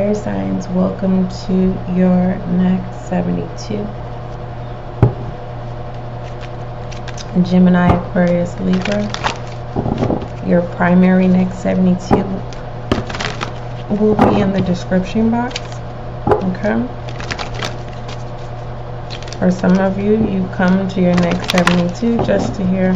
Air signs, welcome to your next 72. Gemini, Aquarius, Libra. Your primary next 72 will be in the description box. Okay. For some of you, you come to your next 72 just to hear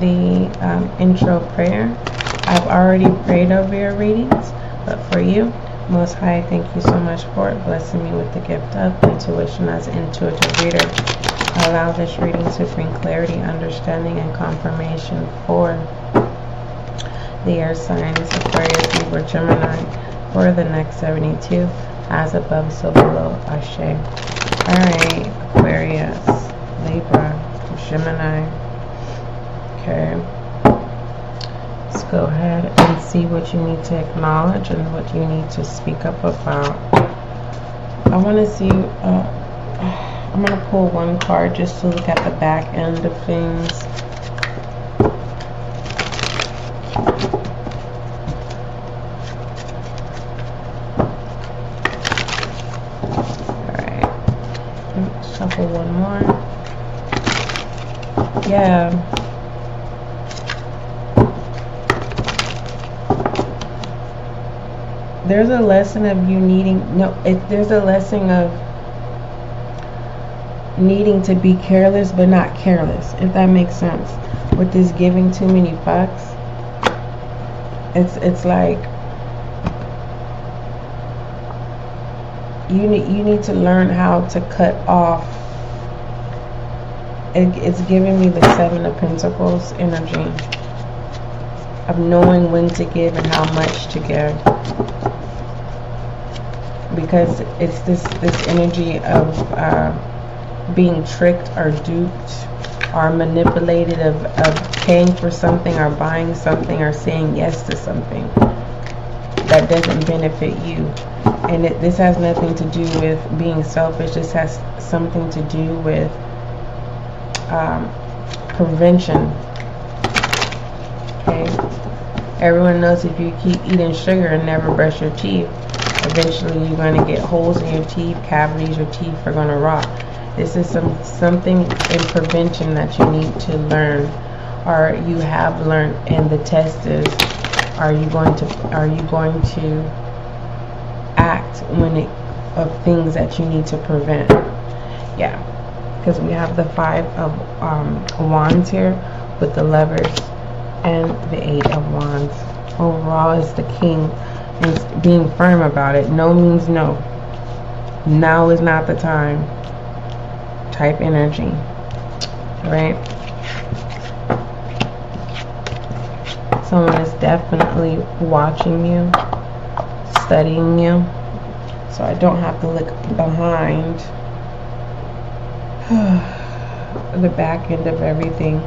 the um, intro prayer. I've already prayed over your readings, but for you, most High, thank you so much for blessing me with the gift of intuition as intuitive reader. Allow this reading to bring clarity, understanding, and confirmation for the air signs Aquarius, Libra, Gemini for the next 72, as above, so below, Ashe. Alright, Aquarius, Libra, Gemini. Okay go ahead and see what you need to acknowledge and what you need to speak up about. I want to see, uh, I'm going to pull one card just to look at the back end of things. Alright, shuffle one more. Yeah. There's a lesson of you needing no it, there's a lesson of needing to be careless but not careless if that makes sense. With this giving too many fucks it's it's like you need you need to learn how to cut off. It, it's giving me the seven of pentacles energy of knowing when to give and how much to give because it's this this energy of uh, being tricked or duped or manipulated of, of paying for something or buying something or saying yes to something that doesn't benefit you. And it, this has nothing to do with being selfish. This has something to do with um, prevention. Okay? Everyone knows if you keep eating sugar and never brush your teeth eventually you're going to get holes in your teeth, cavities, your teeth are going to rot. This is some something in prevention that you need to learn or you have learned and the test is are you going to are you going to act when it of things that you need to prevent yeah because we have the five of um, wands here with the lovers and the eight of wands overall is the king being firm about it. No means no. Now is not the time. Type energy. Right? Someone is definitely watching you, studying you. So I don't have to look behind the back end of everything.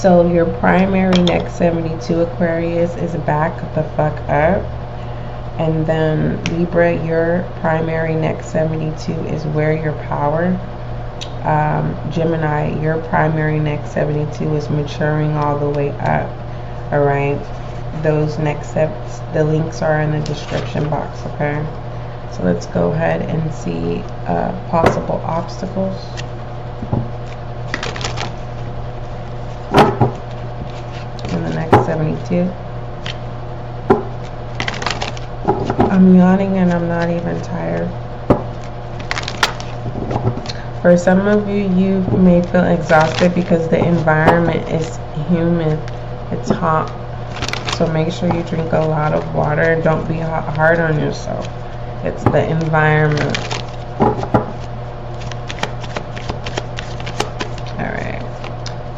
So your primary next 72 Aquarius is back the fuck up. And then Libra, your primary next 72 is where your power. Um, Gemini, your primary next 72 is maturing all the way up. All right. Those next steps, the links are in the description box. Okay. So let's go ahead and see uh, possible obstacles. In the next 72. I'm yawning and I'm not even tired. For some of you, you may feel exhausted because the environment is humid. It's hot. So make sure you drink a lot of water. Don't be hard on yourself. It's the environment. Alright.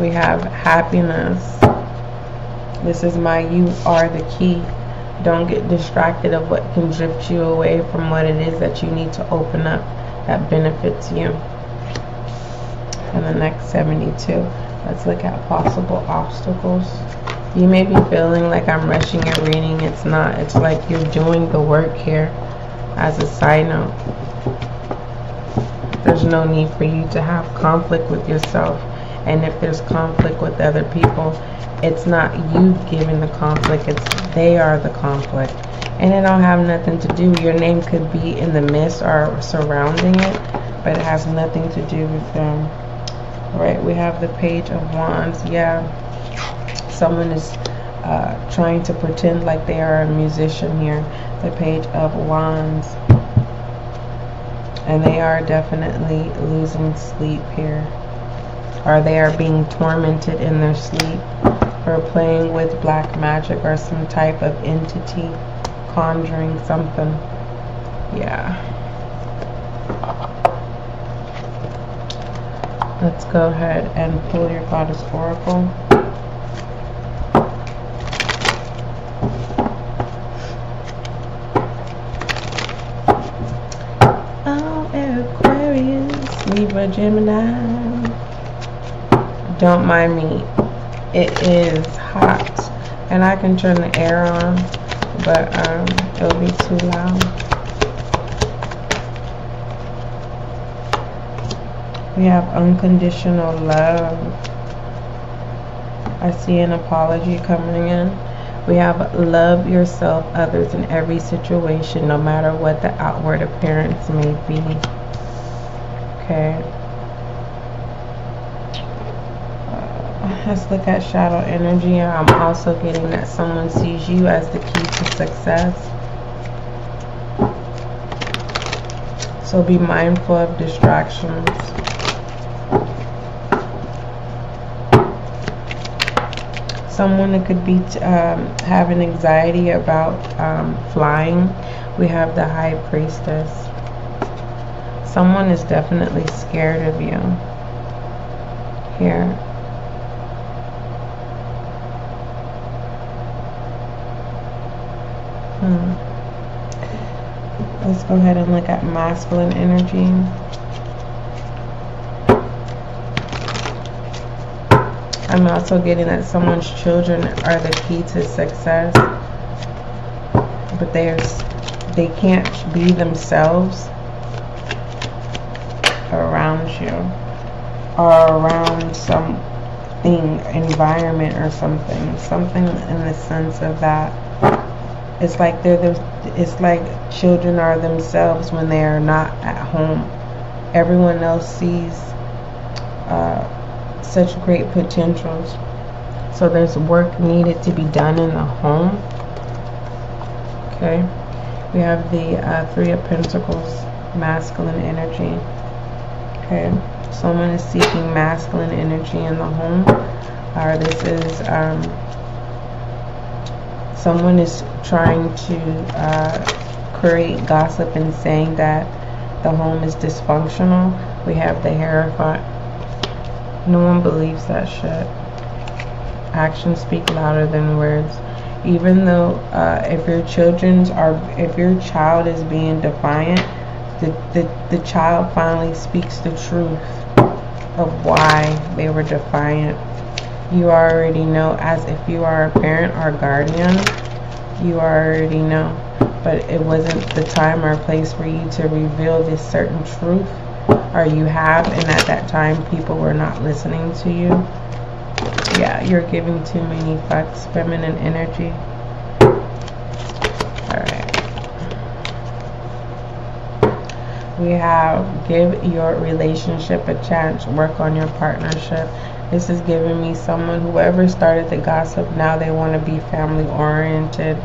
We have happiness. This is my you are the key. Don't get distracted of what can drift you away from what it is that you need to open up that benefits you. And the next 72. Let's look at possible obstacles. You may be feeling like I'm rushing your reading. It's not. It's like you're doing the work here as a side note. There's no need for you to have conflict with yourself. And if there's conflict with other people, it's not you giving the conflict, it's they are the conflict. and it don't have nothing to do your name could be in the midst or surrounding it but it has nothing to do with them. Right we have the page of wands yeah. Someone is uh, trying to pretend like they are a musician here the page of wands. And they are definitely losing sleep here. Or they are being tormented in their sleep or playing with black magic or some type of entity conjuring something yeah let's go ahead and pull your goddess oracle Oh, Aquarius, Libra, Gemini. Don't mind me. It is hot. And I can turn the air on, but um, it'll be too loud. We have unconditional love. I see an apology coming in. We have love yourself, others in every situation, no matter what the outward appearance may be. Okay. Look at shadow energy. I'm also getting that someone sees you as the key to success. So be mindful of distractions. Someone that could be um, having anxiety about um, flying. We have the High Priestess. Someone is definitely scared of you. Here. Hmm. Let's go ahead and look at masculine energy. I'm also getting that someone's children are the key to success. But they're they can't be themselves around you or around something environment or something something in the sense of that it's like they're the it's like children are themselves when they are not at home. Everyone else sees uh, such great potentials. So there's work needed to be done in the home. Okay. We have the uh, three of pentacles masculine energy. Okay, someone is seeking masculine energy in the home. Or this is um, someone is trying to uh, create gossip and saying that the home is dysfunctional. We have the Hierophant. No one believes that shit. Actions speak louder than words. Even though uh, if your children's are, if your child is being defiant, the, the, the child finally speaks the truth of why they were defiant. You already know, as if you are a parent or guardian, you already know. But it wasn't the time or place for you to reveal this certain truth, or you have, and at that time people were not listening to you. Yeah, you're giving too many fucks, feminine energy. Alright. We have give your relationship a chance work on your partnership this is giving me someone whoever started the gossip now they want to be family oriented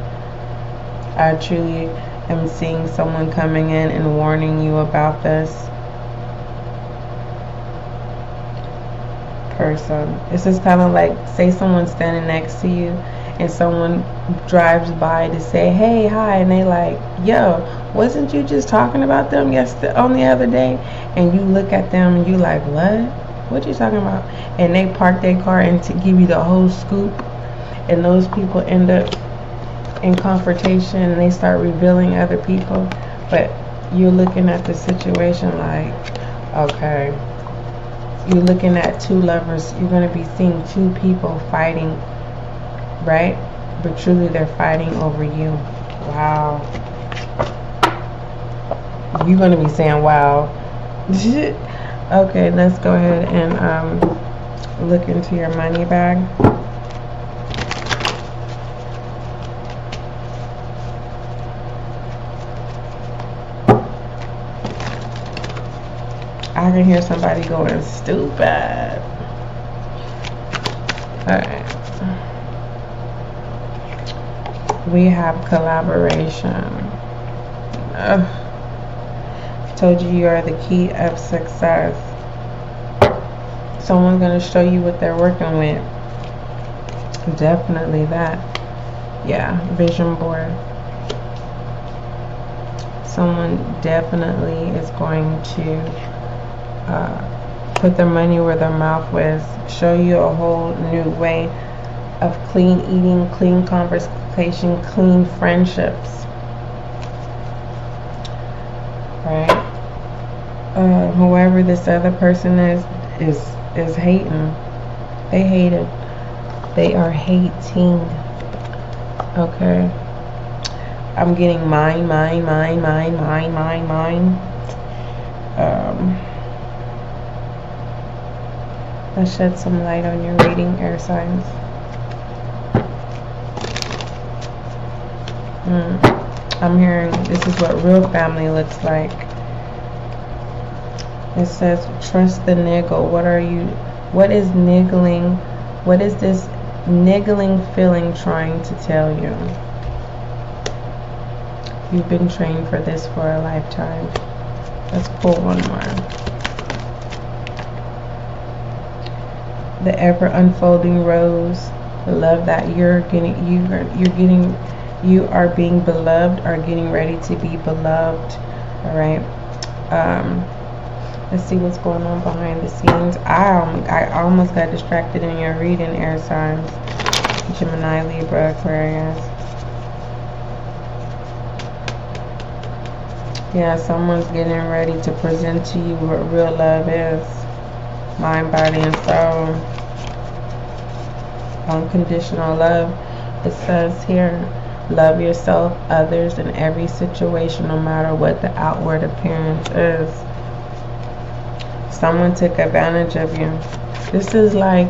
i truly am seeing someone coming in and warning you about this person. This is kind of like say someone standing next to you and someone drives by to say hey hi and they like yo wasn't you just talking about them yesterday on the other day? And you look at them and you like what what you talking about and they park their car and to give you the whole scoop and those people end up in confrontation and they start revealing other people but you're looking at the situation like okay you're looking at two lovers you're going to be seeing two people fighting right? But truly they're fighting over you. Wow. You're going to be saying, wow. Okay, let's go ahead and um, look into your money bag. I can hear somebody going stupid. Alright. We have collaboration. Ugh. Told you you are the key of success. Someone's going to show you what they're working with. Definitely that. Yeah, vision board. Someone definitely is going to uh, put their money where their mouth was. Show you a whole new way of clean eating, clean conversation, clean friendships. Right? Uh, whoever this other person is, is is hating. They hate it. They are hating. Okay. I'm getting mine, mine, mine, mine, mine, mine, mine. Um, let's shed some light on your reading, air signs. Mm. I'm hearing this is what real family looks like. It says, trust the niggle. What are you, what is niggling? What is this niggling feeling trying to tell you? You've been trained for this for a lifetime. Let's pull one more. The ever unfolding rose. Love that you're getting, you are, you're getting, you are being beloved, are getting ready to be beloved. All right. Um, let's see what's going on behind the scenes. I um, I almost got distracted in your reading air signs. Gemini, Libra, Aquarius. Yeah, someone's getting ready to present to you what real love is. Mind, body, and soul. Unconditional love. It says here, love yourself, others, in every situation, no matter what the outward appearance is. Someone took advantage of you. This is like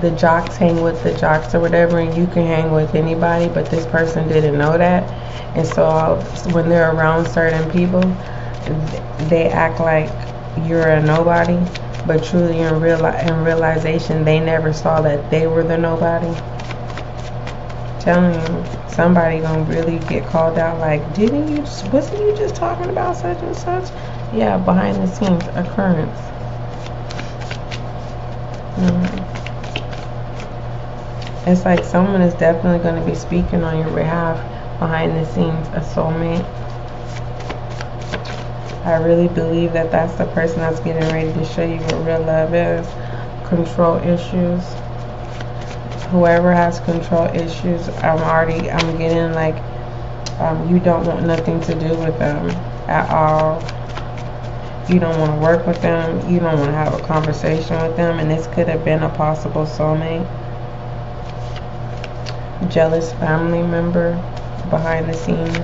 the jocks hang with the jocks or whatever, and you can hang with anybody, but this person didn't know that. And so when they're around certain people, they act like you're a nobody, but truly in real in realization, they never saw that they were the nobody. telling you, somebody gonna really get called out. Like, didn't you? Wasn't you just talking about such and such? Yeah, behind the scenes occurrence. Mm. It's like someone is definitely going to be speaking on your behalf behind the scenes, a soulmate. I really believe that that's the person that's getting ready to show you what real love is. Control issues. Whoever has control issues, I'm already, I'm getting like, um, you don't want nothing to do with them at all. You don't want to work with them. You don't want to have a conversation with them. And this could have been a possible soulmate. Jealous family member behind the scenes.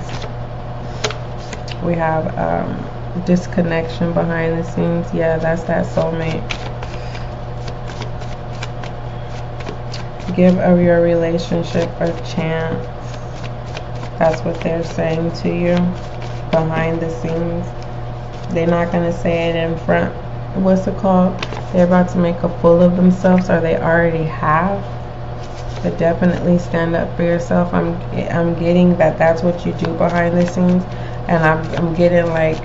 We have um, disconnection behind the scenes. Yeah, that's that soulmate. Give of your relationship a chance. That's what they're saying to you behind the scenes. They're not going to say it in front. What's it called? They're about to make a fool of themselves or they already have. But definitely stand up for yourself. I'm I'm getting that that's what you do behind the scenes. And I'm, I'm getting like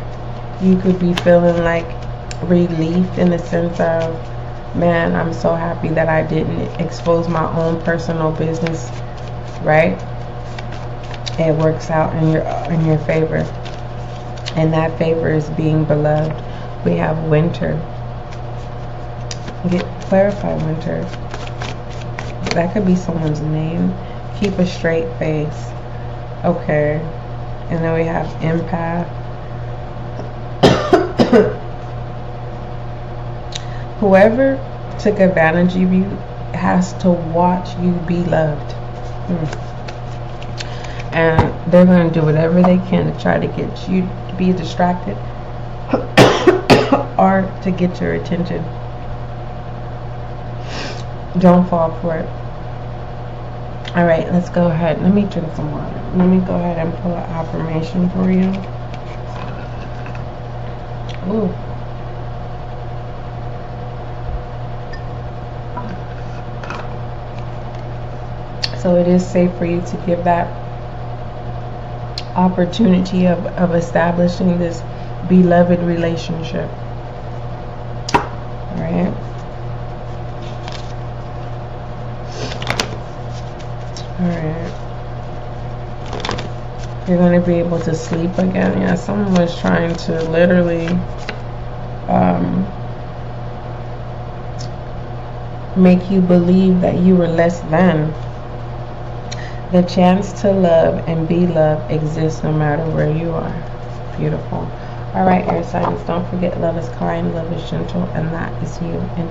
you could be feeling like relief in the sense of man, I'm so happy that I didn't expose my own personal business, right? It works out in your in your favor and that favor is being beloved. We have winter. Get clarify winter. That could be someone's name. Keep a straight face. Okay. And then we have empath. Whoever took advantage of you has to watch you be loved. Hmm. And they're going to do whatever they can to try to get you be distracted or to get your attention. Don't fall for it. All right, let's go ahead. Let me drink some water. Let me go ahead and pull an affirmation for you. Ooh. So it is safe for you to give that opportunity of, of establishing this beloved relationship. All right. All right. You're going to be able to sleep again. Yeah, someone was trying to literally um, make you believe that you were less than. The chance to love and be loved exists no matter where you are. Beautiful. All right, air signs, don't forget love is kind, love is gentle, and that is you.